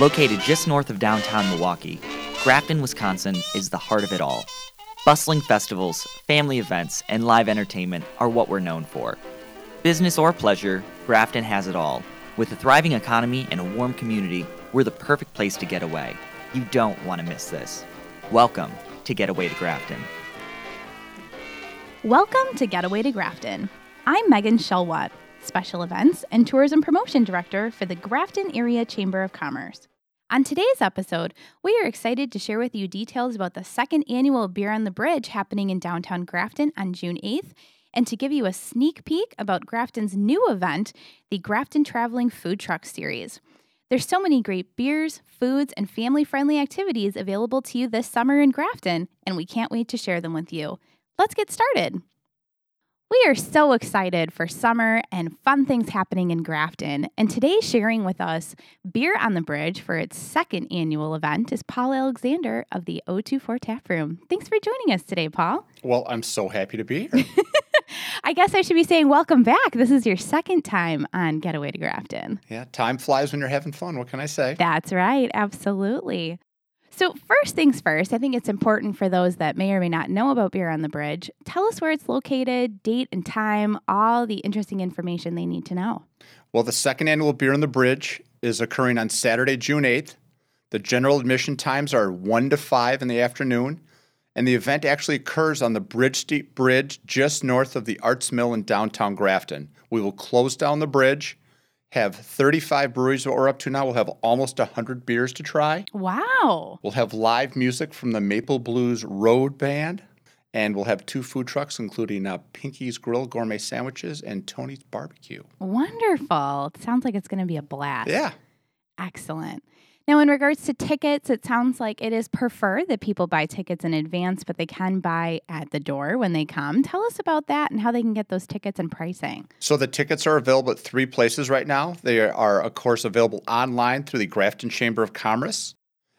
Located just north of downtown Milwaukee, Grafton, Wisconsin is the heart of it all. Bustling festivals, family events, and live entertainment are what we're known for. Business or pleasure, Grafton has it all. With a thriving economy and a warm community, we're the perfect place to get away. You don't want to miss this. Welcome to Getaway to Grafton. Welcome to Getaway to Grafton. I'm Megan Shelwatt, Special Events and Tourism Promotion Director for the Grafton Area Chamber of Commerce. On today's episode, we are excited to share with you details about the second annual Beer on the Bridge happening in downtown Grafton on June 8th, and to give you a sneak peek about Grafton's new event, the Grafton Traveling Food Truck Series. There's so many great beers, foods, and family friendly activities available to you this summer in Grafton, and we can't wait to share them with you. Let's get started. We are so excited for summer and fun things happening in Grafton. And today, sharing with us Beer on the Bridge for its second annual event is Paul Alexander of the 024 Tap Room. Thanks for joining us today, Paul. Well, I'm so happy to be here. I guess I should be saying welcome back. This is your second time on Getaway to Grafton. yeah, time flies when you're having fun. What can I say? That's right, absolutely. So, first things first, I think it's important for those that may or may not know about Beer on the Bridge. Tell us where it's located, date and time, all the interesting information they need to know. Well, the second annual Beer on the Bridge is occurring on Saturday, June 8th. The general admission times are 1 to 5 in the afternoon, and the event actually occurs on the Bridge Street Bridge just north of the Arts Mill in downtown Grafton. We will close down the bridge, have 35 breweries, what we're up to now. We'll have almost 100 beers to try. Wow. We'll have live music from the Maple Blues Road Band, and we'll have two food trucks, including uh, Pinky's Grill Gourmet Sandwiches and Tony's Barbecue. Wonderful. It sounds like it's going to be a blast. Yeah. Excellent. Now, in regards to tickets, it sounds like it is preferred that people buy tickets in advance, but they can buy at the door when they come. Tell us about that and how they can get those tickets and pricing. So the tickets are available at three places right now. They are, of course, available online through the Grafton Chamber of Commerce,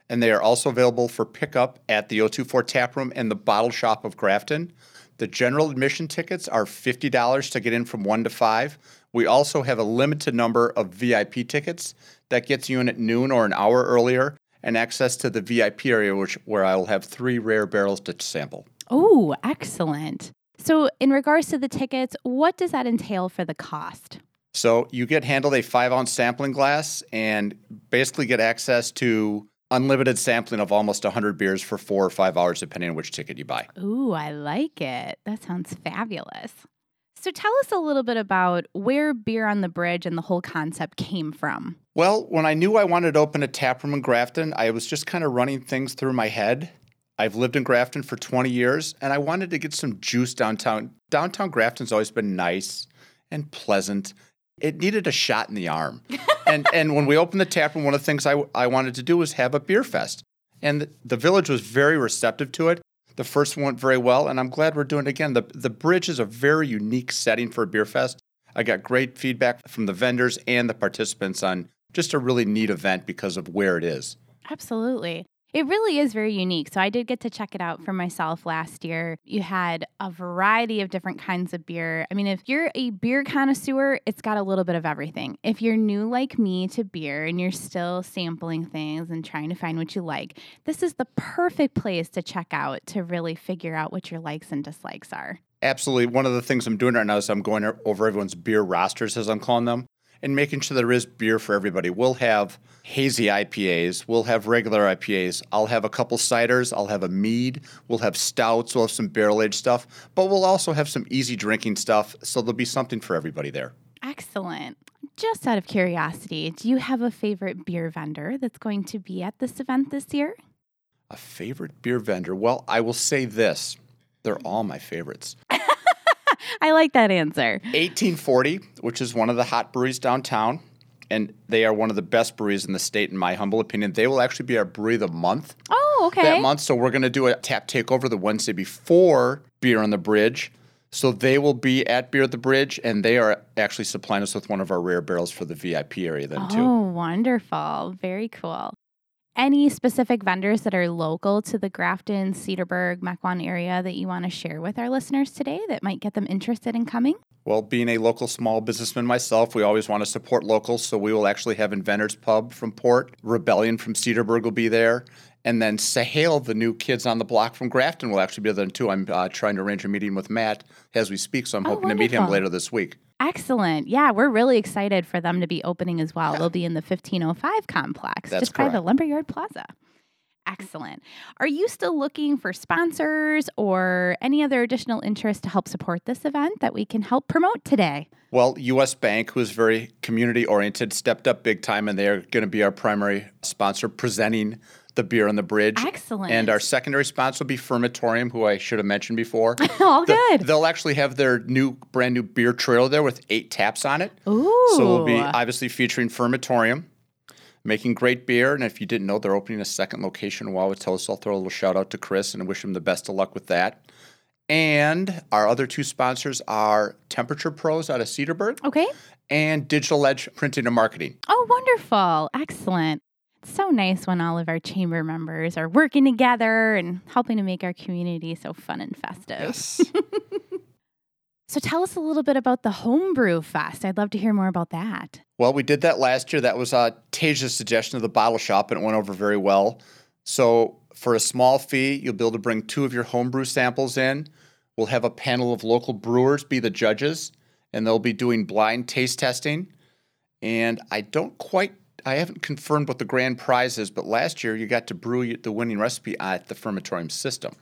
and they are also available for pickup at the 024 Tap Room and the Bottle Shop of Grafton. The general admission tickets are $50 to get in from 1 to 5. We also have a limited number of VIP tickets that gets you in at noon or an hour earlier and access to the VIP area, which where I will have three rare barrels to sample. Oh, excellent. So, in regards to the tickets, what does that entail for the cost? So you get handled a five ounce sampling glass and basically get access to unlimited sampling of almost 100 beers for four or five hours, depending on which ticket you buy. Ooh, I like it. That sounds fabulous. So, tell us a little bit about where Beer on the Bridge and the whole concept came from. Well, when I knew I wanted to open a tap room in Grafton, I was just kind of running things through my head. I've lived in Grafton for 20 years and I wanted to get some juice downtown. Downtown Grafton's always been nice and pleasant. It needed a shot in the arm. and and when we opened the tap room, one of the things I, I wanted to do was have a beer fest. And the, the village was very receptive to it. The first one went very well, and I'm glad we're doing it again. The, the bridge is a very unique setting for a beer fest. I got great feedback from the vendors and the participants on just a really neat event because of where it is. Absolutely. It really is very unique. So I did get to check it out for myself last year. You had a variety of different kinds of beer. I mean, if you're a beer connoisseur, it's got a little bit of everything. If you're new like me to beer and you're still sampling things and trying to find what you like, this is the perfect place to check out to really figure out what your likes and dislikes are. Absolutely. One of the things I'm doing right now is I'm going over everyone's beer rosters, as I'm calling them, and making sure there is beer for everybody. We'll have hazy IPAs, we'll have regular IPAs, I'll have a couple ciders, I'll have a mead, we'll have stouts, we'll have some barrel aged stuff, but we'll also have some easy drinking stuff, so there'll be something for everybody there. Excellent. Just out of curiosity, do you have a favorite beer vendor that's going to be at this event this year? A favorite beer vendor? Well, I will say this they're all my favorites. I like that answer. 1840, which is one of the hot breweries downtown, and they are one of the best breweries in the state, in my humble opinion. They will actually be our brewery of the month Oh, okay. that month. So we're going to do a tap takeover the Wednesday before Beer on the Bridge. So they will be at Beer at the Bridge, and they are actually supplying us with one of our rare barrels for the VIP area then too. Oh, wonderful. Very cool. Any specific vendors that are local to the Grafton, Cedarburg, Mequon area that you want to share with our listeners today that might get them interested in coming? Well, being a local small businessman myself, we always want to support locals. So we will actually have Inventors Pub from Port, Rebellion from Cedarburg will be there, and then Sahale, the new kids on the block from Grafton, will actually be there too. I'm uh, trying to arrange a meeting with Matt as we speak, so I'm Oh, hoping to meet him later this week. Excellent. Yeah, we're really excited for them to be opening as well. They'll be in the 1505 complex, That's just by the. Lumberyard Plaza. Excellent. Are you still looking for sponsors or any other additional interest to help support this event that we can help promote today? Well, US Bank, who is very community oriented, stepped up big time, and they're going to be our primary sponsor presenting the beer on the bridge. Excellent. And our secondary sponsor will be Fermentorium, who I should have mentioned before. All The- good. They'll actually have their new, brand new beer trailer there with eight taps on it. Ooh. So we'll be obviously featuring Fermentorium, making great beer. And if you didn't know, they're opening a second location in Wauwatosa. So I'll throw a little shout out to Chris and wish him the best of luck with that. And our other two sponsors are Temperature Pros out of Cedarburg Okay. and Digital Edge Printing and Marketing. Oh, wonderful. Excellent. It's so nice when all of our chamber members are working together and helping to make our community so fun and festive. Yes. So tell us a little bit about the Homebrew Fest. I'd love to hear more about that. Well, we did that last year. That was uh, Tasia's suggestion of the bottle shop, and it went over very well. So, for a small fee, you'll be able to bring two of your homebrew samples in. We'll have a panel of local brewers be the judges, and they'll be doing blind taste testing. And I don't quite, I haven't confirmed what the grand prize is, but last year you got to brew the winning recipe at the Fermentorium system,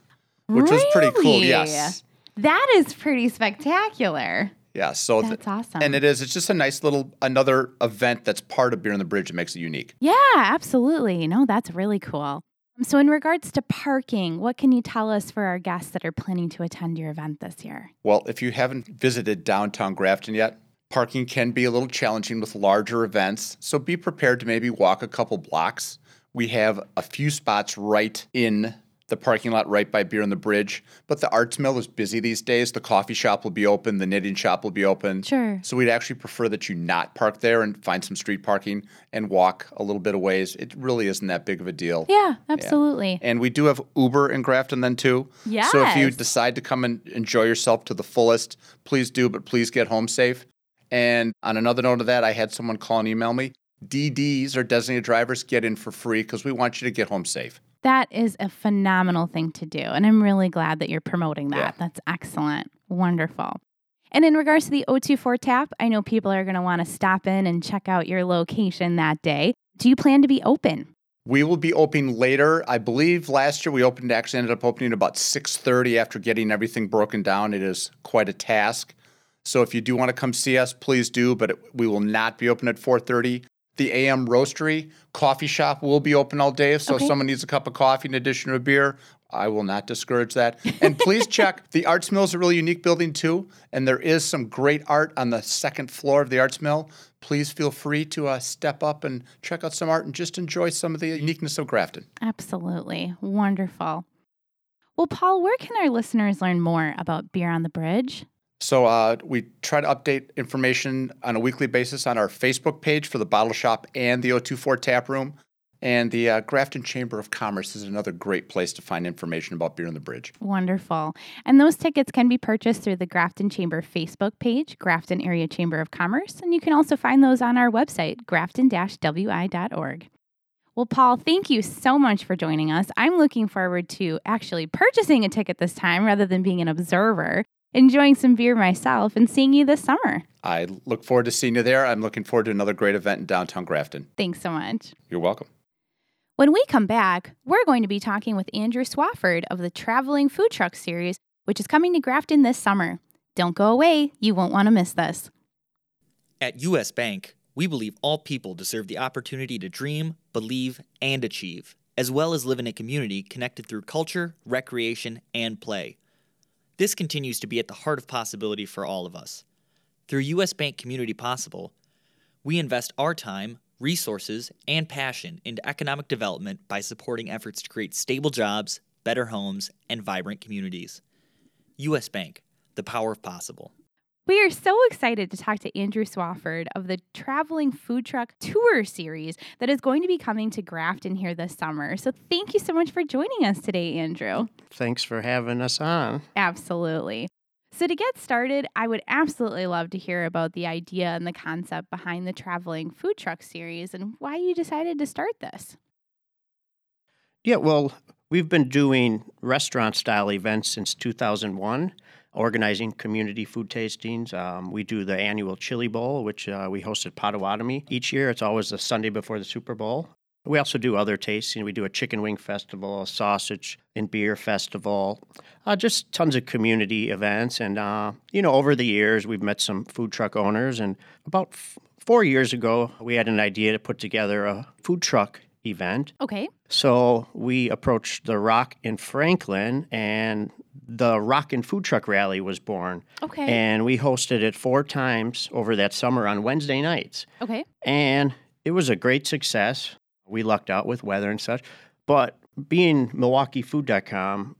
which was pretty cool. Yes. That is pretty spectacular. Yeah. So, th- That's awesome. and it is, it's just a nice little, another event that's part of Beer on the Bridge that makes it unique. Yeah, absolutely. No, that's really cool. So, in regards to parking, what can you tell us for our guests that are planning to attend your event this year? Well, if you haven't visited downtown Grafton yet, parking can be a little challenging with larger events, so be prepared to maybe walk a couple blocks. We have a few spots right in the parking lot right by Beer on the Bridge, but the Arts Mill is busy these days. The coffee shop will be open, the knitting shop will be open. Sure. So we'd actually prefer that you not park there and find some street parking and walk a little bit of ways. It really isn't that big of a deal. Yeah, absolutely. And we do have Uber in Grafton then too. Yeah. So if you decide to come and enjoy yourself to the fullest, please do, but please get home safe. And on another note of that, I had someone call and email me. DDs or designated drivers get in for free because we want you to get home safe. That is a phenomenal thing to do. And I'm really glad that you're promoting that. Yeah. That's excellent. Wonderful. And in regards to the O24 tap, I know people are going to want to stop in and check out your location that day. Do you plan to be open? We will be opening later. I believe last year we opened actually ended up opening about 6:30 after getting everything broken down. It is quite a task. So if you do want to come see us, please do, but it, we will not be open at 4:30. The AM Roastery coffee shop will be open all day. So Okay. if someone needs a cup of coffee in addition to a beer, I will not discourage that. And please check the Arts Mill is a really unique building too, and there is some great art on the second floor of the Arts Mill. Please feel free to uh, step up and check out some art and just enjoy some of the uniqueness of Grafton. Absolutely. Wonderful. Well, Paul, where can our listeners learn more about Beer on the Bridge? So uh, we try to update information on a weekly basis on our Facebook page for the bottle shop and the 024 tap room. And the uh, Grafton Chamber of Commerce is another great place to find information about Beer on the Bridge. Wonderful. And those tickets can be purchased through the Grafton Chamber Facebook page, Grafton Area Chamber of Commerce, and you can also find those on our website, grafton-wi.org. Well, Paul, thank you so much for joining us. I'm looking forward to actually purchasing a ticket this time rather than being an observer, enjoying some beer myself, and seeing you this summer. I look forward to seeing you there. I'm looking forward to another great event in downtown Grafton. Thanks so much. You're welcome. When we come back, we're going to be talking with Andrew Swafford of the Traveling Food Truck Series, which is coming to Grafton this summer. Don't go away, you won't want to miss this. At US Bank, we believe all people deserve the opportunity to dream, believe, and achieve, as well as live in a community connected through culture, recreation, and play. This continues to be at the heart of possibility for all of us. Through US Bank Community Possible, we invest our time, resources, and passion into economic development by supporting efforts to create stable jobs, better homes, and vibrant communities. US Bank, the power of possible. We are so excited to talk to Andrew Swafford of the Traveling Food Truck Tour Series that is going to be coming to Grafton here this summer. So thank you so much for joining us today, Andrew. Thanks for having us on. Absolutely. So, to get started, I would absolutely love to hear about the idea and the concept behind the Traveling Food Truck Series and why you decided to start this. Yeah, well, we've been doing restaurant style events since 2001, organizing community food tastings. Um, we do the annual Chili Bowl, which uh, we host at Potawatomi each year. It's always the Sunday before the Super Bowl. We also do other tastings. We do a chicken wing festival, a sausage and beer festival, uh, just tons of community events. And, uh, you know, over the years, we've met some food truck owners. And about f- four years ago, we had an idea to put together a food truck event. Okay. So we approached the Rock in Franklin, and the Rock and Food Truck Rally was born. Okay. And we hosted it four times over that summer on Wednesday nights. okay. And it was a great success. We lucked out with weather and such. But being MilwaukeeFood.com,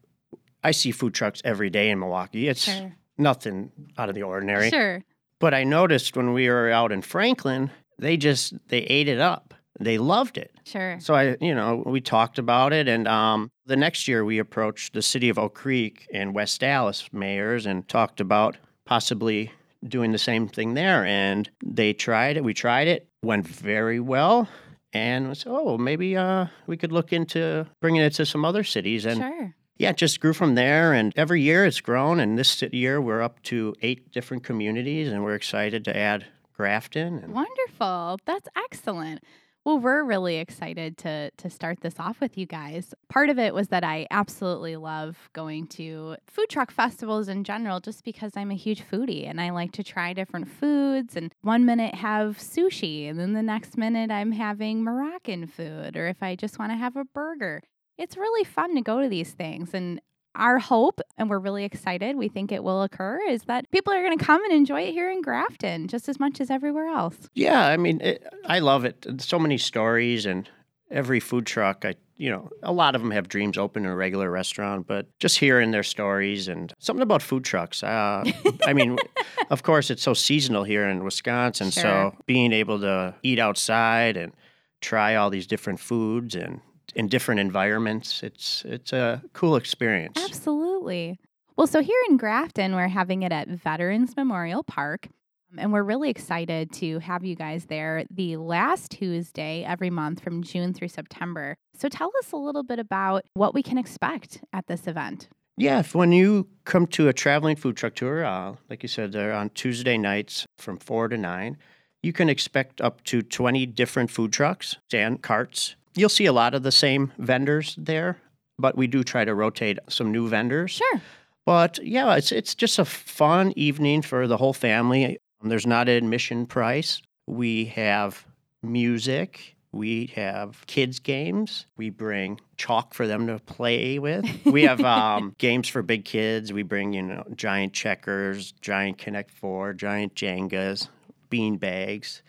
I see food trucks every day in Milwaukee. It's Sure. nothing out of the ordinary. Sure. But I noticed when we were out in Franklin, they just they ate it up. They loved it. Sure. So I, you know, we talked about it, and um, the next year we approached the city of Oak Creek and West Allis mayors and talked about possibly doing the same thing there. And they tried it. We tried it. Went very well. And we said, oh, maybe uh, we could look into bringing it to some other cities. And sure. yeah, it just grew from there. And every year it's grown. And this year we're up to eight different communities, and we're excited to add Grafton. And Wonderful. That's excellent. Well, we're really excited to to start this off with you guys. Part of it was that I absolutely love going to food truck festivals in general just because I'm a huge foodie and I like to try different foods and one minute have sushi and then the next minute I'm having Moroccan food or if I just want to have a burger. It's really fun to go to these things and our hope, and we're really excited, we think it will occur, is that people are going to come and enjoy it here in Grafton just as much as everywhere else. Yeah, I mean, it, I love it. So many stories, and every food truck, I you know, a lot of them have dreams open in a regular restaurant, but just hearing their stories and something about food trucks. Uh, I mean, of course, it's so seasonal here in Wisconsin, Sure. so being able to eat outside and try all these different foods and in different environments, it's it's a cool experience. Absolutely. Well, so here in Grafton, we're having it at Veterans Memorial Park. um, And we're really excited to have you guys there the last Tuesday every month from June through September. So tell us a little bit about what we can expect at this event. Yeah, if when you come to a traveling food truck tour, uh, like you said, they're on Tuesday nights from 4 to 9, you can expect up to 20 different food trucks and carts. You'll see a lot of the same vendors there, but we do try to rotate some new vendors. Sure. But yeah, it's it's just a fun evening for the whole family. There's not an admission price. We have music. We have kids games. We bring chalk for them to play with. We have um, games for big kids. We bring you know giant checkers, giant Connect Four, giant Jengas, bean bags,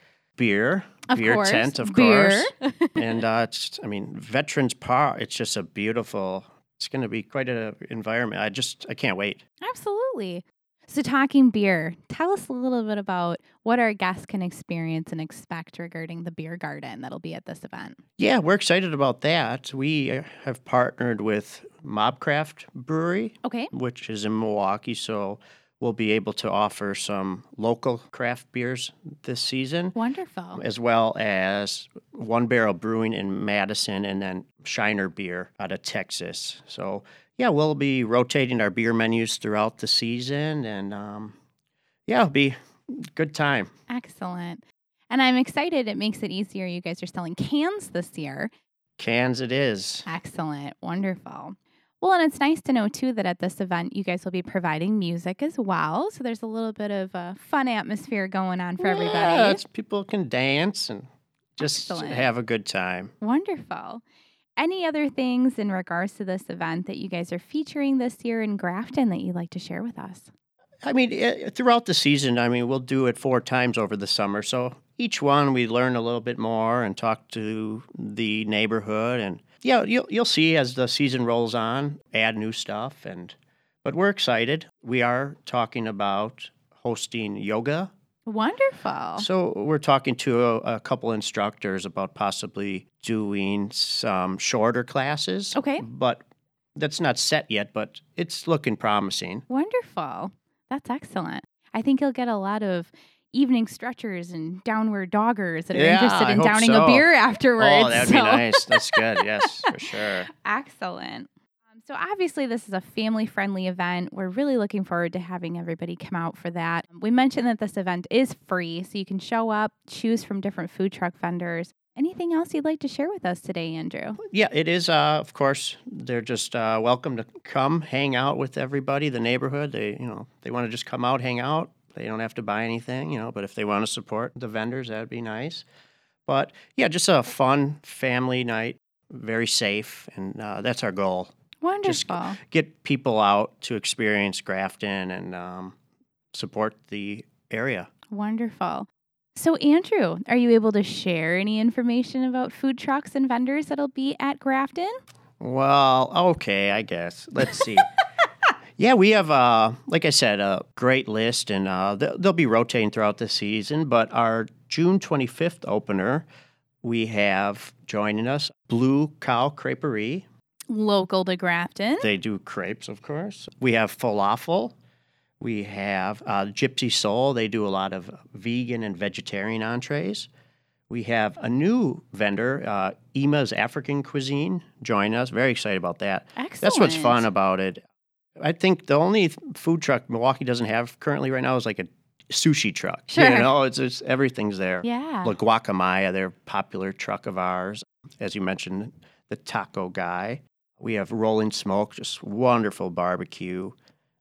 beer, Of beer course. tent, of Beer. course. and uh, it's I mean Veterans Park. It's just a beautiful. It's going to be quite an environment. I just I can't wait. Absolutely. So, talking beer, tell us a little bit about what our guests can experience and expect regarding the beer garden that'll be at this event. Yeah, we're excited about that. We uh, have partnered with Mobcraft Brewery, Okay. which is in Milwaukee, so we'll be able to offer some local craft beers this season, Wonderful. as well as One Barrel Brewing in Madison and then Shiner Beer out of Texas. So, yeah, we'll be rotating our beer menus throughout the season, and um, yeah, it'll be a good time. Excellent. And I'm excited. It makes it easier. You guys are selling cans this year. Cans it is. Excellent. Wonderful. Well, and it's nice to know too that at this event you guys will be providing music as well. So there's a little bit of a fun atmosphere going on for Yeah, everybody. it's, people can dance and just Excellent. have a good time. Wonderful. Any other things in regards to this event that you guys are featuring this year in Grafton that you'd like to share with us? I mean, eh, throughout the season, I mean, we'll do it four times over the summer. So each one we learn a little bit more and talk to the neighborhood. And yeah, you'll, you'll see as the season rolls on, add new stuff. And But we're excited. We are talking about hosting yoga. Wonderful. So we're talking to a, a couple instructors about possibly doing some shorter classes. Okay. But that's not set yet, but it's looking promising. Wonderful. That's excellent. I think you'll get a lot of evening stretchers and downward doggers that are Yeah, interested in downing a beer afterwards. Oh, that'd so- be nice. That's good. Yes, for sure. Excellent. Um, So, obviously, this is a family friendly event. We're really looking forward to having everybody come out for that. We mentioned that this event is free, so you can show up, choose from different food truck vendors. Anything else you'd like to share with us today, Andrew? Yeah, it is. Uh, of course, they're just uh, welcome to come hang out with everybody, the neighborhood. They, you know, they want to just come out, hang out. They don't have to buy anything, you know. But if they want to support the vendors, that'd be nice. But yeah, just a fun family night, very safe, and uh, that's our goal. Wonderful. Get people out to experience Grafton and um, support the area. Wonderful. So, Andrew, are you able to share any information about food trucks and vendors that'll be at Grafton? Well, okay, I guess. Let's see. yeah, we have, uh, like I said, a great list, and uh, they'll, be rotating throughout the season. But our June 25th opener, we have joining us Blue Cow Creperie. Local to Grafton. They do crepes, of course. We have falafel. We have uh, Gypsy Soul. They do a lot of vegan and vegetarian entrees. We have a new vendor, uh, Ema's African Cuisine, join us. Very excited about that. Excellent. That's what's fun about it. I think the only food truck Milwaukee doesn't have currently right now is like a sushi truck. Sure. You know, it's, it's everything's there. Yeah. La Guacamaya, their popular truck of ours. As you mentioned, the taco guy. We have Rolling Smoke, just wonderful barbecue.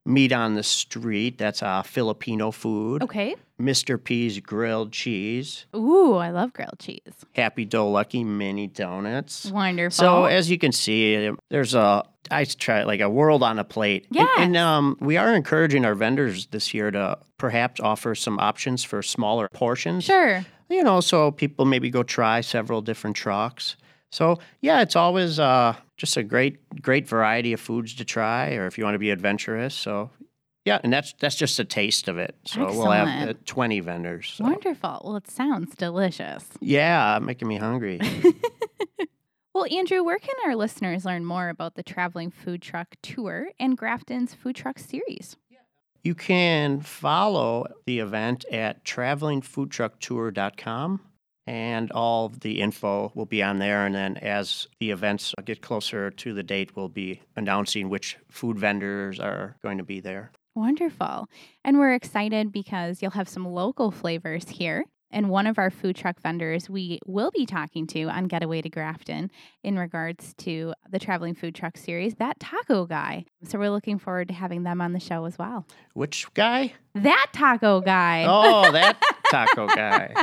Meat on the Street, that's uh, Filipino food. Okay. Mr. P's Grilled Cheese. Ooh, I love grilled cheese. Happy Dough Lucky Mini Donuts. Wonderful. So as you can see, um, there's a I try like a world on a plate. And- And, um, we are encouraging our vendors this year to perhaps offer some options for smaller portions. sure. You know, so people maybe go try several different trucks. So yeah, it's always uh, just a great great variety of foods to try, or if you want to be adventurous. So yeah, and that's that's just a taste of it. So we'll have uh, 20 vendors. So. Wonderful. Well, it sounds delicious. Yeah, making me hungry. Well, Andrew, where can our listeners learn more about the Traveling Food Truck Tour and Grafton's Food Truck Series? You can follow the event at travelingfoodtrucktour.com and all the info will be on there. And then as the events get closer to the date, we'll be announcing which food vendors are going to be there. Wonderful. And we're excited because you'll have some local flavors here. And one of our food truck vendors we will be talking to on Getaway to Grafton in regards to the Traveling Food Truck Series, that taco guy. So we're looking forward to having them on the show as well. Which guy? That taco guy. Oh, that taco guy.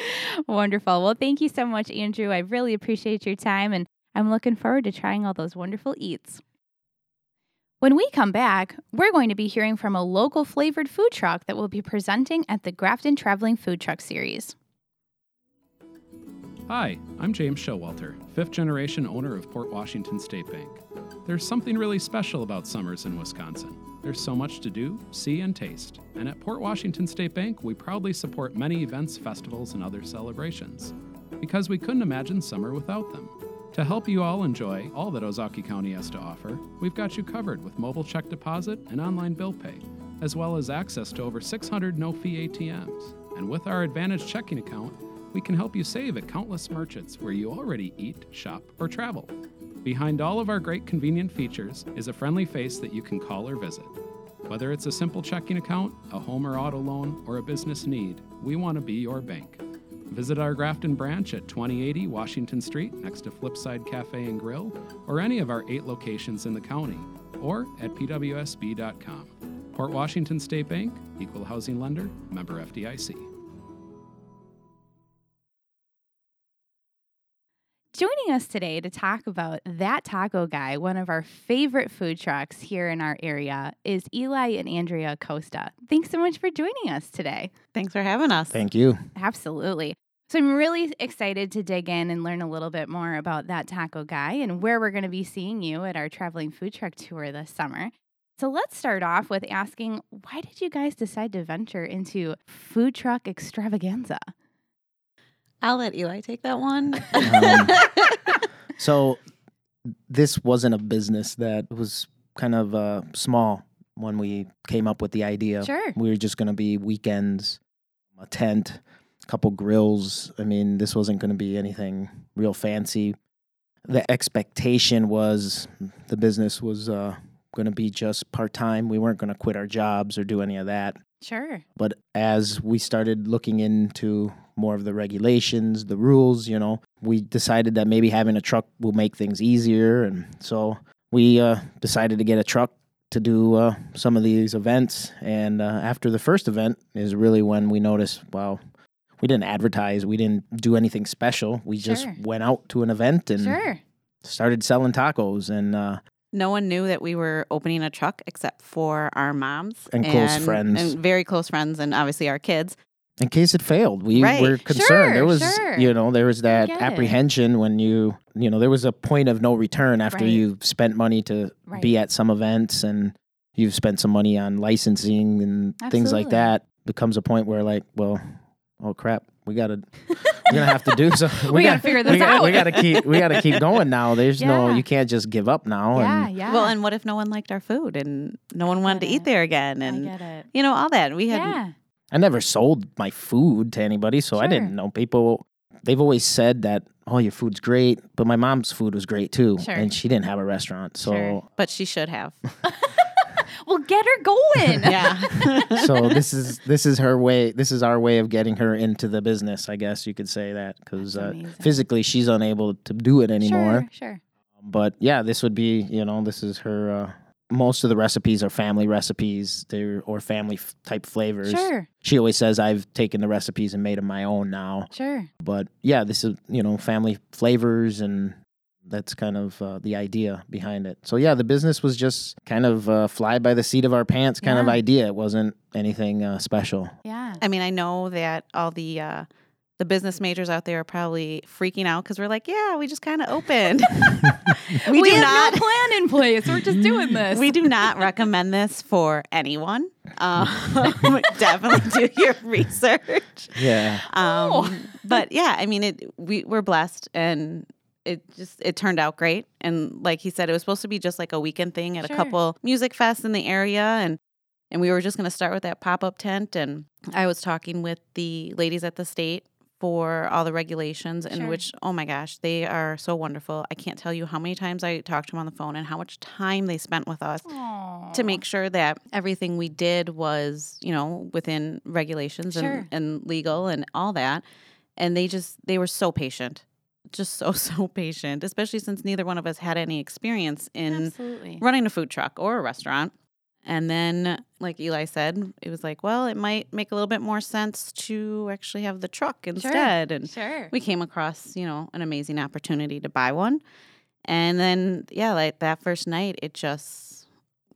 Wonderful. Well, thank you so much, Andrew. I really appreciate your time, and I'm looking forward to trying all those wonderful eats. When we come back, we're going to be hearing from a local flavored food truck that will be presenting at the Grafton Traveling Food Truck Series. Hi, I'm James Showalter, fifth generation owner of Port Washington State Bank. There's something really special about summers in Wisconsin. There's so much to do, see, and taste. And at Port Washington State Bank, we proudly support many events, festivals, and other celebrations. Because we couldn't imagine summer without them. To help you all enjoy all that Ozaukee County has to offer, we've got you covered with mobile check deposit and online bill pay, as well as access to over 600 no fee ATMs. And with our Advantage checking account, we can help you save at countless merchants where you already eat, shop, or travel. Behind all of our great convenient features is a friendly face that you can call or visit. Whether it's a simple checking account, a home or auto loan, or a business need, we want to be your bank. Visit our Grafton branch at 2080 Washington Street next to Flipside Cafe and Grill, or any of our eight locations in the county, or at pwsb.com. Port Washington State Bank, Equal Housing Lender, member FDIC. Joining us today to talk about that taco guy, one of our favorite food trucks here in our area, is Eli and Andrea Costa. Thanks so much for joining us today. Thanks for having us. Thank you. Absolutely. So I'm really excited to dig in and learn a little bit more about that taco guy and where we're going to be seeing you at our traveling food truck tour this summer. So let's start off with asking why did you guys decide to venture into food truck extravaganza? I'll let Eli take that one. Um, So this wasn't a business that was kind of uh, small when we came up with the idea. Sure. We were just going to be weekends, a tent, a couple grills. I mean, this wasn't going to be anything real fancy. The expectation was the business was uh, going to be just part time. We weren't going to quit our jobs or do any of that. Sure. But as we started looking into more of the regulations, the rules, you know, we decided that maybe having a truck will make things easier. And so we uh, decided to get a truck to do uh, some of these events. And uh, after the first event is really when we noticed, wow, we didn't advertise, we didn't do anything special. We just went out to an event and Sure. started selling tacos. And uh, no one knew that we were opening a truck except for our moms And close friends. and very close friends, and obviously our kids. in case it failed we Right. were concerned Sure, there was sure. you know there was that get it. apprehension when you you know there was a point of no return after Right. you've spent money to Right. be at some events and you've spent some money on licensing and things like that becomes a point where like well oh crap we gotta we're gonna have to do so We gotta figure this we gotta, out. we gotta keep we gotta keep going now there's no you can't just give up now Yeah, and yeah. Well, and what if no one liked our food and no one wanted to eat there again, I and get it. you know all that. We had Yeah. I never sold my food to anybody, so I didn't know. People, they've always said that, oh, your food's great, but my mom's food was great too. Sure. And she didn't have a restaurant. So, Sure. but she should have. Well, get her going. yeah. so this is this is her way. This is our way of getting her into the business. I guess you could say that because uh, physically she's unable to do it anymore. Sure. Sure. But yeah, this would be, you know, this is her. Uh, most of the recipes are family recipes, they're or family f- type flavors. Sure. She always says I've taken the recipes and made them my own now. Sure. but yeah, this is you know family flavors, and that's kind of uh, the idea behind it. So yeah, the business was just kind of uh, fly by the seat of our pants kind of idea. It wasn't anything uh, special. Yeah. I mean, I know that all the uh, the business majors out there are probably freaking out because we're like, yeah, we just kind of opened. we, we do have not. no plan in place. We're just doing this. We do not recommend this for anyone. Um, definitely do your research. Yeah, Um, Oh. but yeah, I mean, it. We we're blessed, and it just it turned out great. And like he said, it was supposed to be just like a weekend thing at Sure. a couple music fests in the area, and and we were just going to start with that pop up tent. And I was talking with the ladies at the state for all the regulations, in Sure. which oh my gosh, they are so wonderful. I can't tell you how many times I talked to them on the phone and how much time they spent with us to make sure that everything we did was, you know, within regulations Sure. and, and legal and all that. And they just they were so patient. Just so so patient, especially since neither one of us had any experience in Absolutely. running a food truck or a restaurant. And then, like Eli said, it was like, well, it might make a little bit more sense to actually have the truck instead. And Sure. we came across, you know, an amazing opportunity to buy one. And then, yeah, like that first night, it just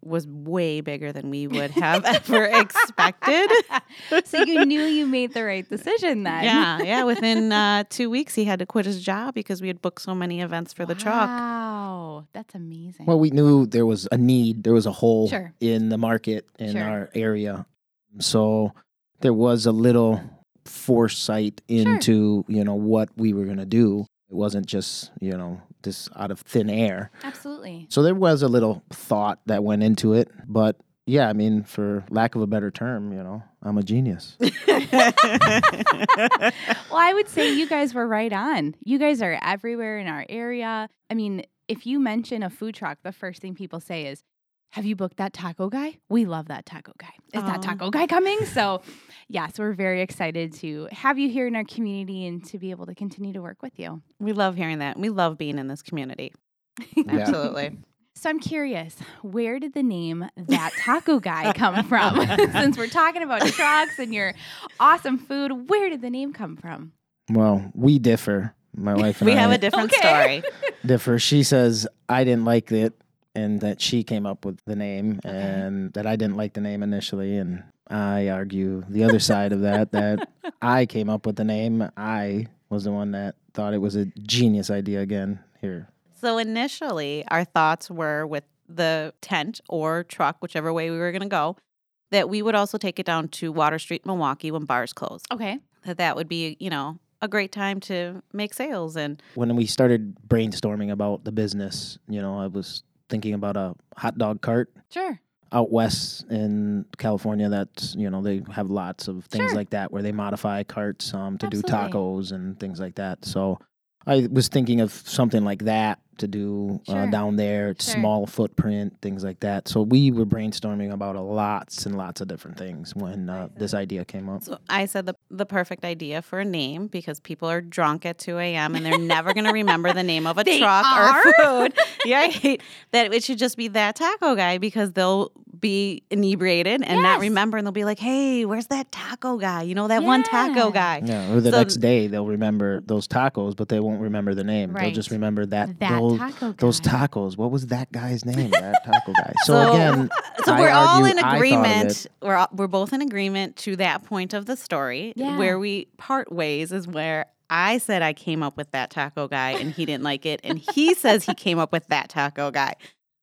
was way bigger than we would have ever expected. so you knew you made the right decision then. yeah, yeah. Within uh, two weeks, he had to quit his job because we had booked so many events for the truck. Wow. That's amazing. well, we knew there was a need, there was a hole Sure. in the market in Sure. our area, so there was a little foresight into you know what we were gonna do. It wasn't just you know this out of thin air. Absolutely. So there was a little thought that went into it, but yeah, I mean, for lack of a better term, you know, I'm a genius. Well, I would say you guys were right on. You guys are everywhere in our area. I mean, if you mention a food truck, the first thing people say is, have you booked that taco guy? We love that taco guy. Is that taco guy coming? So, yes, we're very excited to have you here in our community and to be able to continue to work with you. we love hearing that. We love being in this community. Absolutely. So, I'm curious, where did the name that taco guy come from? Since we're talking about trucks and your awesome food, where did the name come from? Well, we differ. My wife and I We I have a different Okay. story. differ. She says I didn't like it, and that she came up with the name, Okay. and that I didn't like the name initially, and I argue the other side of that that I came up with the name. I was the one that thought it was a genius idea again here. So initially, our thoughts were with the tent or truck, whichever way we were going to go, that we would also take it down to Water Street, Milwaukee when bars closed. Okay. That that would be, you know, a great time to make sales and When we started brainstorming about the business, you know, I was thinking about a hot dog cart Sure. out west in California. That's you know they have lots of things Sure. like that where they modify carts um, to do tacos and things like that. So I was thinking of something like that to do uh, down there, Sure. small footprint, things like that. So we were brainstorming about a lots and lots of different things when uh, this idea came up. So I said the the perfect idea for a name because people are drunk at 2 a.m. and they're never going to remember the name of a They truck are? or food. Yeah, that it should just be that taco guy because they'll be inebriated and not Yes. remember and they'll be like, hey, where's that taco guy? You know, that one taco guy. Yeah, or the So- next day they'll remember those tacos, but they won't remember the name. Right. They'll just remember that, That those, taco those guy. tacos. What was that guy's name? That taco guy. So, So- again, So I we're all in I thought of agreement. We're all, we're both in agreement to that point of the story. Yeah. Where we part ways is where I said I came up with that taco guy and he didn't like it, and he says he came up with that taco guy.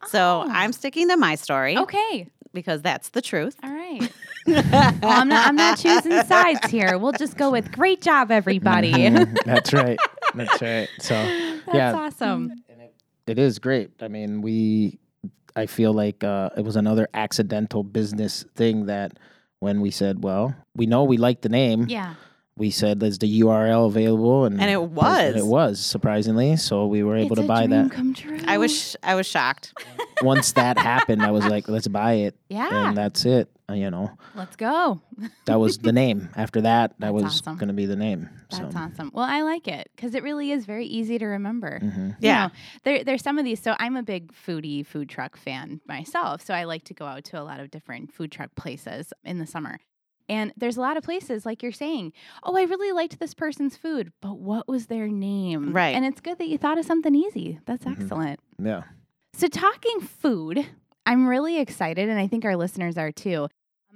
So Oh. I'm sticking to my story Okay. because that's the truth. All right. well, I'm not. I'm not choosing sides here. We'll just go with great job, everybody. Mhm. That's right. That's right. So That's yeah, awesome. It is great. I mean, we. I feel like uh, it was another accidental business thing that when we said, well, we know we like the name. Yeah. We said, there's the URL available?" And And it was. it was surprisingly. So we were able it's to a buy dream that. come true. I was I was shocked. Once that happened, I was like, "Let's buy it," Yeah. and that's it. Uh, you know, Let's go. that was the name. After that, that That's was awesome. going to be the name. That's so. awesome. Well, I like it because it really is very easy to remember. hmm You Yeah. know, there, there's some of these. So I'm a big foodie food truck fan myself. So I like to go out to a lot of different food truck places in the summer. And there's a lot of places, like you're saying, oh, I really liked this person's food, but what was their name? Right. And it's good that you thought of something easy. That's Mhm. excellent. Yeah. So, talking food, I'm really excited, and I think our listeners are too. Um,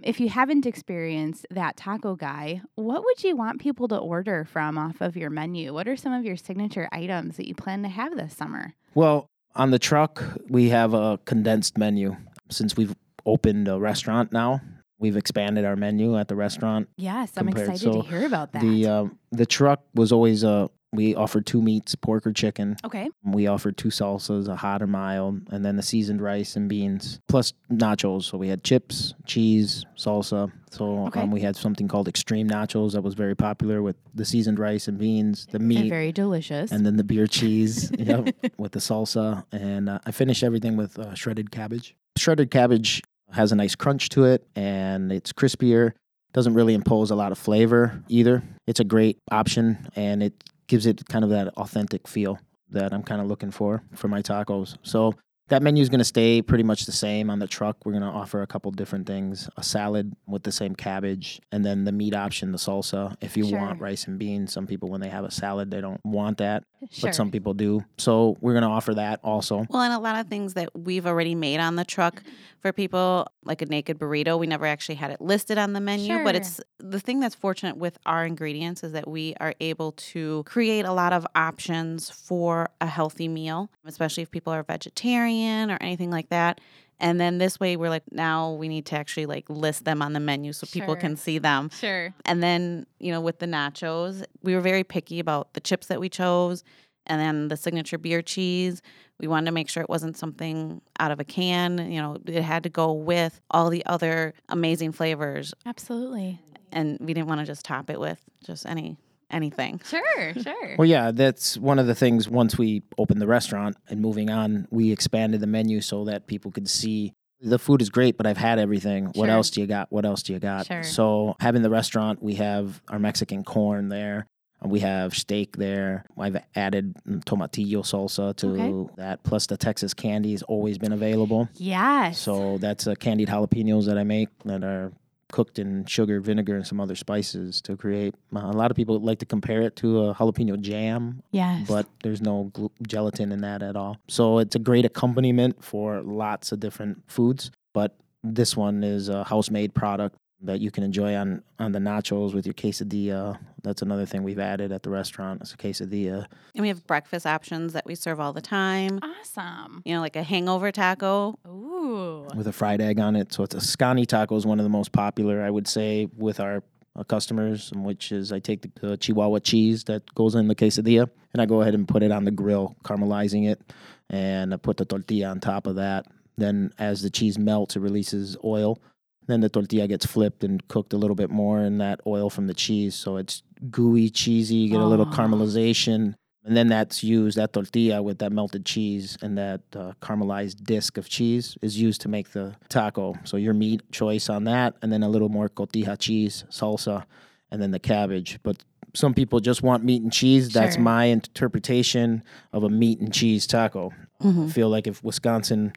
If you haven't experienced that taco guy, what would you want people to order from off of your menu? What are some of your signature items that you plan to have this summer? Well, on the truck, we have a condensed menu. Since we've opened a restaurant now, we've expanded our menu at the restaurant. Yes, I'm excited so to hear about that. The uh, the truck was always uh, we offered two meats, pork or chicken. okay. We offered two salsas, a hot or mild, and then the seasoned rice and beans, plus nachos. So we had chips, cheese, salsa. So Okay. um, we had something called extreme nachos that was very popular with the seasoned rice and beans, the meat, very delicious. and then the beer cheese yep, with the salsa. And uh, I finished everything with uh, shredded cabbage. Shredded cabbage has a nice crunch to it, and it's crispier. Doesn't really impose a lot of flavor either. It's a great option, and it gives it kind of that authentic feel that I'm kind of looking for for my tacos. So that menu is going to stay pretty much the same on the truck. We're going to offer a couple different things: a salad with the same cabbage, and then the meat option, the salsa. If you want rice and beans, some people when they have a salad they don't want that, sure. but some people do. So we're going to offer that also. Well, and a lot of things that we've already made on the truck for people, like a naked burrito, we never actually had it listed on the menu. But it's the thing that's fortunate with our ingredients is that we are able to create a lot of options for a healthy meal, especially if people are vegetarian or anything like that. And then this way, we're like, now we need to actually like list them on the menu so people can see them. Sure. And then, you know, with the nachos, we were very picky about the chips that we chose and then the signature beer cheese. We wanted to make sure it wasn't something out of a can. You know, it had to go with all the other amazing flavors. Absolutely. And we didn't want to just top it with just any anything. Sure. Sure. Well, yeah, that's one of the things. Once we opened the restaurant and moving on, we expanded the menu so that people could see the food is great, but I've had everything. What else do you got? What else do you got? Sure. So having the restaurant, we have our Mexican corn there. And We have steak there. I've added tomatillo salsa to Okay. that. Plus, the Texas candy has always been available. yes. So that's uh, candied jalapenos that I make that are cooked in sugar, vinegar, and some other spices to create. Uh, a lot of people like to compare it to a jalapeno jam, yes. but there's no glu- gelatin in that at all. So it's a great accompaniment for lots of different foods. But this one is a house made product. That you can enjoy on on the nachos with your quesadilla. That's another thing we've added at the restaurant. It's a quesadilla. And we have breakfast options that we serve all the time. Awesome. You know, like a hangover taco. Ooh. with a fried egg on it. So it's a scani taco is one of the most popular, I would say, with our uh, customers, which is I take the, the Chihuahua cheese that goes in the quesadilla and I go ahead and put it on the grill, caramelizing it, and I put the tortilla on top of that. Then as the cheese melts, it releases oil. Then the tortilla gets flipped and cooked a little bit more in that oil from the cheese. So it's gooey, cheesy, you get a little caramelization. And then that's used, that tortilla with that melted cheese and that uh, caramelized disc of cheese is used to make the taco. So your meat choice on that, and then a little more cotija cheese, salsa, and then the cabbage. But some people just want meat and cheese. That's Sure. my interpretation of a meat and cheese taco. I feel like if Wisconsin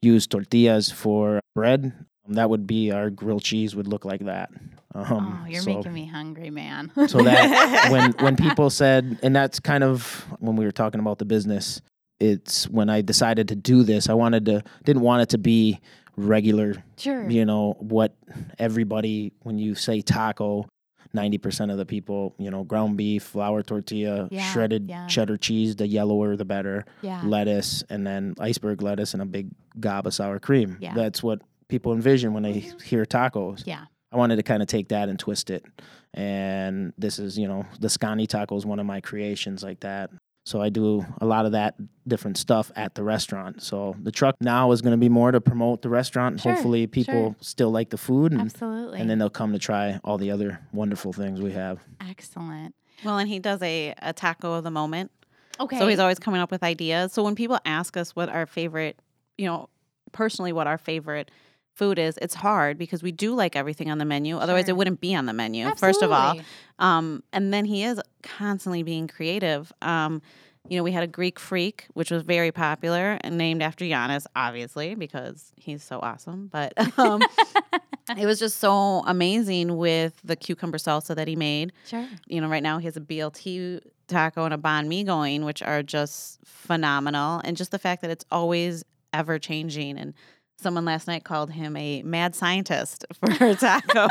used tortillas for bread, that would be our grilled cheese would look like that. Um, oh, you're so- making me hungry, man. so that when when people said, and that's kind of when we were talking about the business. It's when I decided to do this. I wanted to didn't want it to be regular. sure. You know what everybody when you say taco. 90% of the people, you know, ground beef, flour tortilla, Yeah, shredded yeah. cheddar cheese, the yellower the better, Yeah. lettuce, and then iceberg lettuce and a big gob of sour cream. Yeah. That's what people envision when they mm-hmm. hear tacos. Yeah. I wanted to kind of take that and twist it. And this is, you know, the Scani taco is one of my creations like that. So I do a lot of that different stuff at the restaurant. So the truck now is going to be more to promote the restaurant. Sure, Hopefully people sure. still like the food and, Absolutely. and then they'll come to try all the other wonderful things we have. Excellent. Well, and he does a, a taco of the moment. Okay. So he's always coming up with ideas. So when people ask us what our favorite, you know, personally what our favorite food is, it's hard because we do like everything on the menu. Otherwise, Sure. it wouldn't be on the menu. First of all, um, and then he is constantly being creative. Um, you know, we had a Greek freak, which was very popular and named after Giannis, obviously, because he's so awesome. But um, it was just so amazing with the cucumber salsa that he made Sure. you know, right now he has a BLT taco and a banh mi going, which are just phenomenal. And just the fact that it's always ever changing. And someone last night called him a mad scientist for tacos.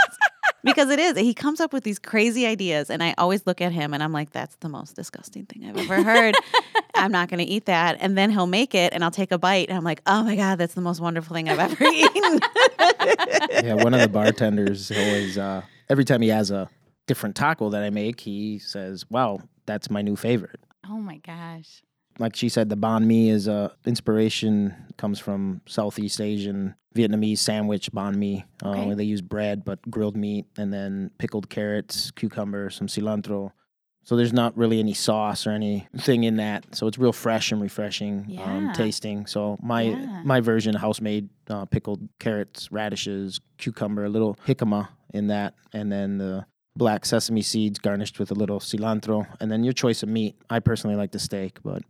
because it is. He comes up with these crazy ideas. And I always look at him and I'm like, that's the most disgusting thing I've ever heard. I'm not going to eat that. And then he'll make it and I'll take a bite. And I'm like, oh my God, that's the most wonderful thing I've ever eaten. yeah, one of the bartenders always, uh, every time he has a different taco that I make, he says, wow, that's my new favorite. Oh my gosh. Like she said, the banh mi is a inspiration comes from Southeast Asian Vietnamese sandwich banh mi, uh, Okay. where they use bread but grilled meat and then pickled carrots, cucumber, some cilantro. So there's not really any sauce or anything in that. So it's real fresh and refreshing Yeah. um, tasting. So my Yeah. my version, house made uh, pickled carrots, radishes, cucumber, a little jicama in that, and then the black sesame seeds garnished with a little cilantro, and then your choice of meat. I personally like the steak, but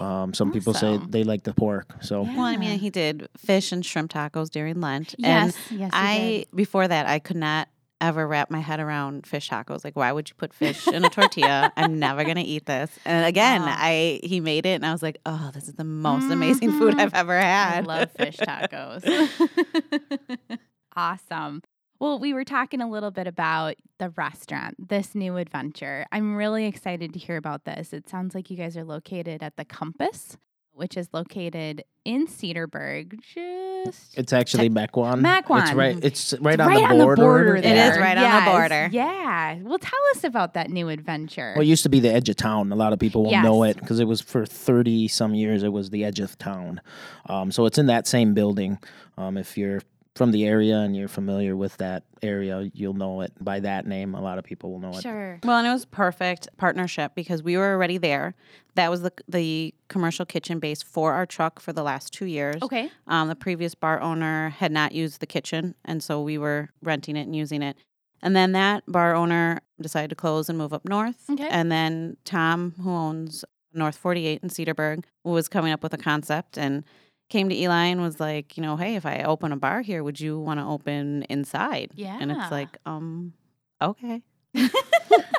um, some people say they like the pork. So Yeah. well, I mean, he did fish and shrimp tacos during Lent. Yes. And yes. you I did. before that I could not ever wrap my head around fish tacos. Like, why would you put fish in a tortilla? I'm never gonna eat this. And again, Oh. I he made it, and I was like, oh, this is the most amazing food. I've ever had. I had. love fish tacos. awesome. Well, we were talking a little bit about the restaurant, this new adventure. I'm really excited to hear about this. It sounds like you guys are located at the Compass, which is located in Cedarburg. Just it's actually Mequon. Mequon. It's right. It's right, It's on, right the border. It there. is right on the border. Yeah. Well, tell us about that new adventure. Well, it used to be the edge of town. A lot of people will know Yes. it because it was for 30 some years, it was the edge of town. Um, so it's in that same building. Um, if you're from the area and you're familiar with that area, you'll know it by that name. A lot of people will know it. sure. Well, and it was perfect partnership because we were already there. That was the the commercial kitchen base for our truck for the last two years. Okay. Um, the previous bar owner had not used the kitchen, and so we were renting it and using it. And then that bar owner decided to close and move up north. Okay. And then Tom, who owns North 48 in Cedarburg, was coming up with a concept and came to Eli and was like, you know, hey, if I open a bar here, would you want to open inside? Yeah. And it's like, um, okay.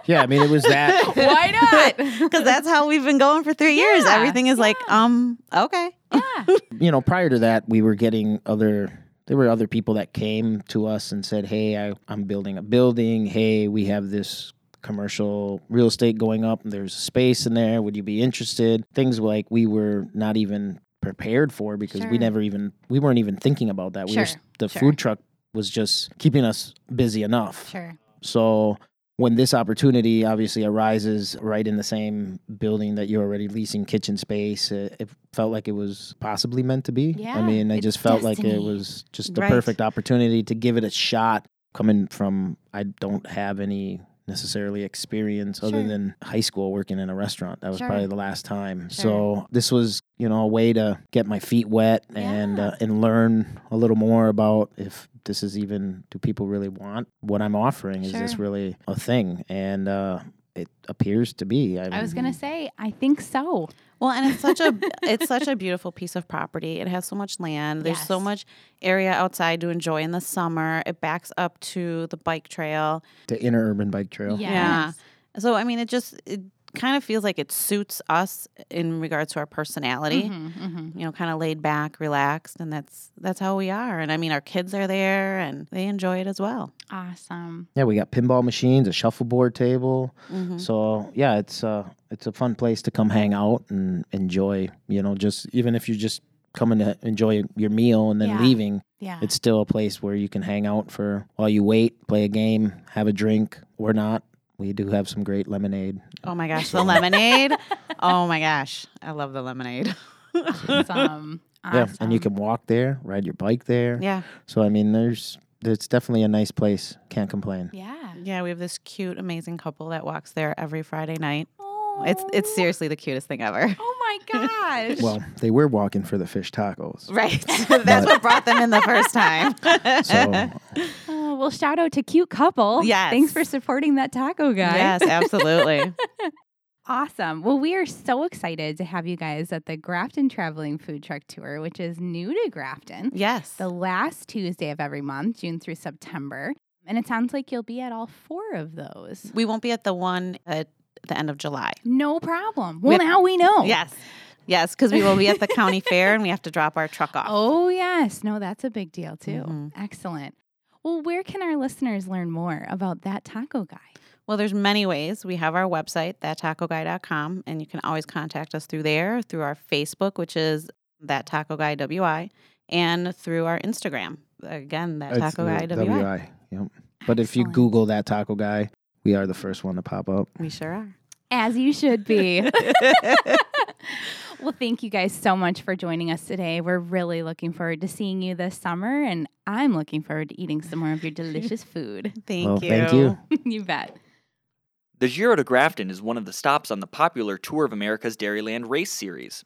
Yeah, I mean, it was that. Why not? Because that's how we've been going for three years. Yeah, Everything is like, um, okay. yeah. you know, prior to that, we were getting other there were other people that came to us and said, "Hey, I, I'm building a building. Hey, we have this commercial real estate going up, and there's space in there. Would you be interested?" Things like we were not even prepared for because Sure. we never even we weren't even thinking about that. We were, the sure. food truck was just keeping us busy enough. Sure. So when this opportunity obviously arises right in the same building that you're already leasing kitchen space, it, it felt like it was possibly meant to be. Yeah, I mean, I just felt like it was just the Right. perfect opportunity to give it a shot. Coming from, I don't have any necessarily experience other Sure. than high school working in a restaurant. That was Sure. probably the last time. Sure. So this was, you know, a way to get my feet wet and Yeah. uh, and learn a little more about if this is even do people really want what I'm offering? Is this really a thing? And uh, it appears to be. I, I was gonna say, I think so. Well, and it's such a it's such a beautiful piece of property. It has so much land. There's so much area outside to enjoy in the summer. It backs up to the bike trail. the Interurban bike trail. Yeah. So I mean, it just it kind of feels like it suits us in regards to our personality. Mhm, mhm. You know, kind of laid back, relaxed, and that's that's how we are. And I mean, our kids are there, and they enjoy it as well. Awesome. Yeah, we got pinball machines, a shuffleboard table. Mhm. So yeah, it's uh it's a fun place to come hang out and enjoy. You know, just even if you're just coming to enjoy your meal and then Yeah. leaving, Yeah. it's still a place where you can hang out for while you wait, play a game, have a drink or not. We do have some great lemonade. Oh my gosh, the lemonade! Oh my gosh, I love the lemonade. awesome. Yeah, and you can walk there, ride your bike there. yeah, So I mean, there's it's definitely a nice place. Can't complain. Yeah. yeah. We have this cute, amazing couple that walks there every Friday night. It's it's seriously the cutest thing ever. Oh my gosh. Well, they were walking for the fish tacos. Right. That's what brought them in the first time. So Oh, well, shout out to cute couple. Yes. Thanks for supporting that taco guy. yes, absolutely. Awesome. Well, we are so excited to have you guys at the Grafton Traveling Food Truck Tour, which is new to Grafton. Yes. The last Tuesday of every month, June through September. And it sounds like you'll be at all four of those. We won't be at the one at the end of July. No problem. We Well, have- now we know. Yes. Yes, because we will be at the county fair and we have to drop our truck off. Oh, yes. No, that's a big deal, too. Mhm. Excellent. Well, where can our listeners learn more about that taco guy? Well, there's many ways. We have our website, thattacoguy.com, and you can always contact us through there, through our Facebook, which is that taco guy WI, and through our Instagram. Again, that it's taco guy WI. WI. Yep. But if you Google that taco guy, we are the first one to pop up. We sure are. As you should be. well, thank you guys so much for joining us today. We're really looking forward to seeing you this summer, and I'm looking forward to eating some more of your delicious food. Thank well, you. thank you. you bet. The Giro de Grafton is one of the stops on the popular Tour of America's Dairyland race series.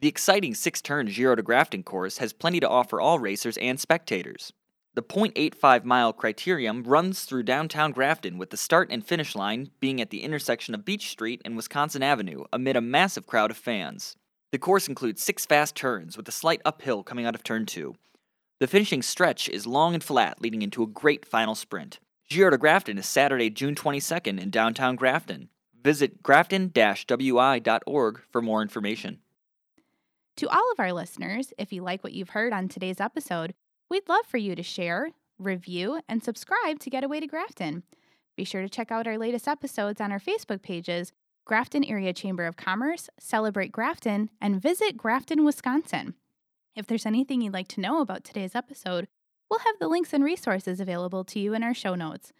The exciting six turn Giro de Grafton course has plenty to offer all racers and spectators. The 0.85 mile criterium runs through downtown Grafton with the start and finish line being at the intersection of Beach Street and Wisconsin Avenue amid a massive crowd of fans. The course includes six fast turns with a slight uphill coming out of turn two. The finishing stretch is long and flat, leading into a great final sprint. Giro de Grafton is Saturday, June 22nd in downtown Grafton. Visit grafton-wi.org for more information. To all of our listeners, if you like what you've heard on today's episode, we'd love for you to share, review, and subscribe to Getaway to Grafton. Be sure to check out our latest episodes on our Facebook pages, Grafton Area Chamber of Commerce, Celebrate Grafton, and visit Grafton, Wisconsin. If there's anything you'd like to know about today's episode, we'll have the links and resources available to you in our show notes.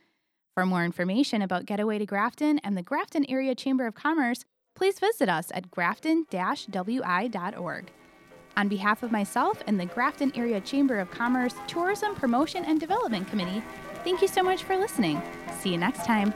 For more information about Getaway to Grafton and the Grafton Area Chamber of Commerce, please visit us at grafton-wi.org on behalf of myself and the Grafton Area Chamber of Commerce Tourism Promotion and Development Committee, thank you so much for listening. See you next time.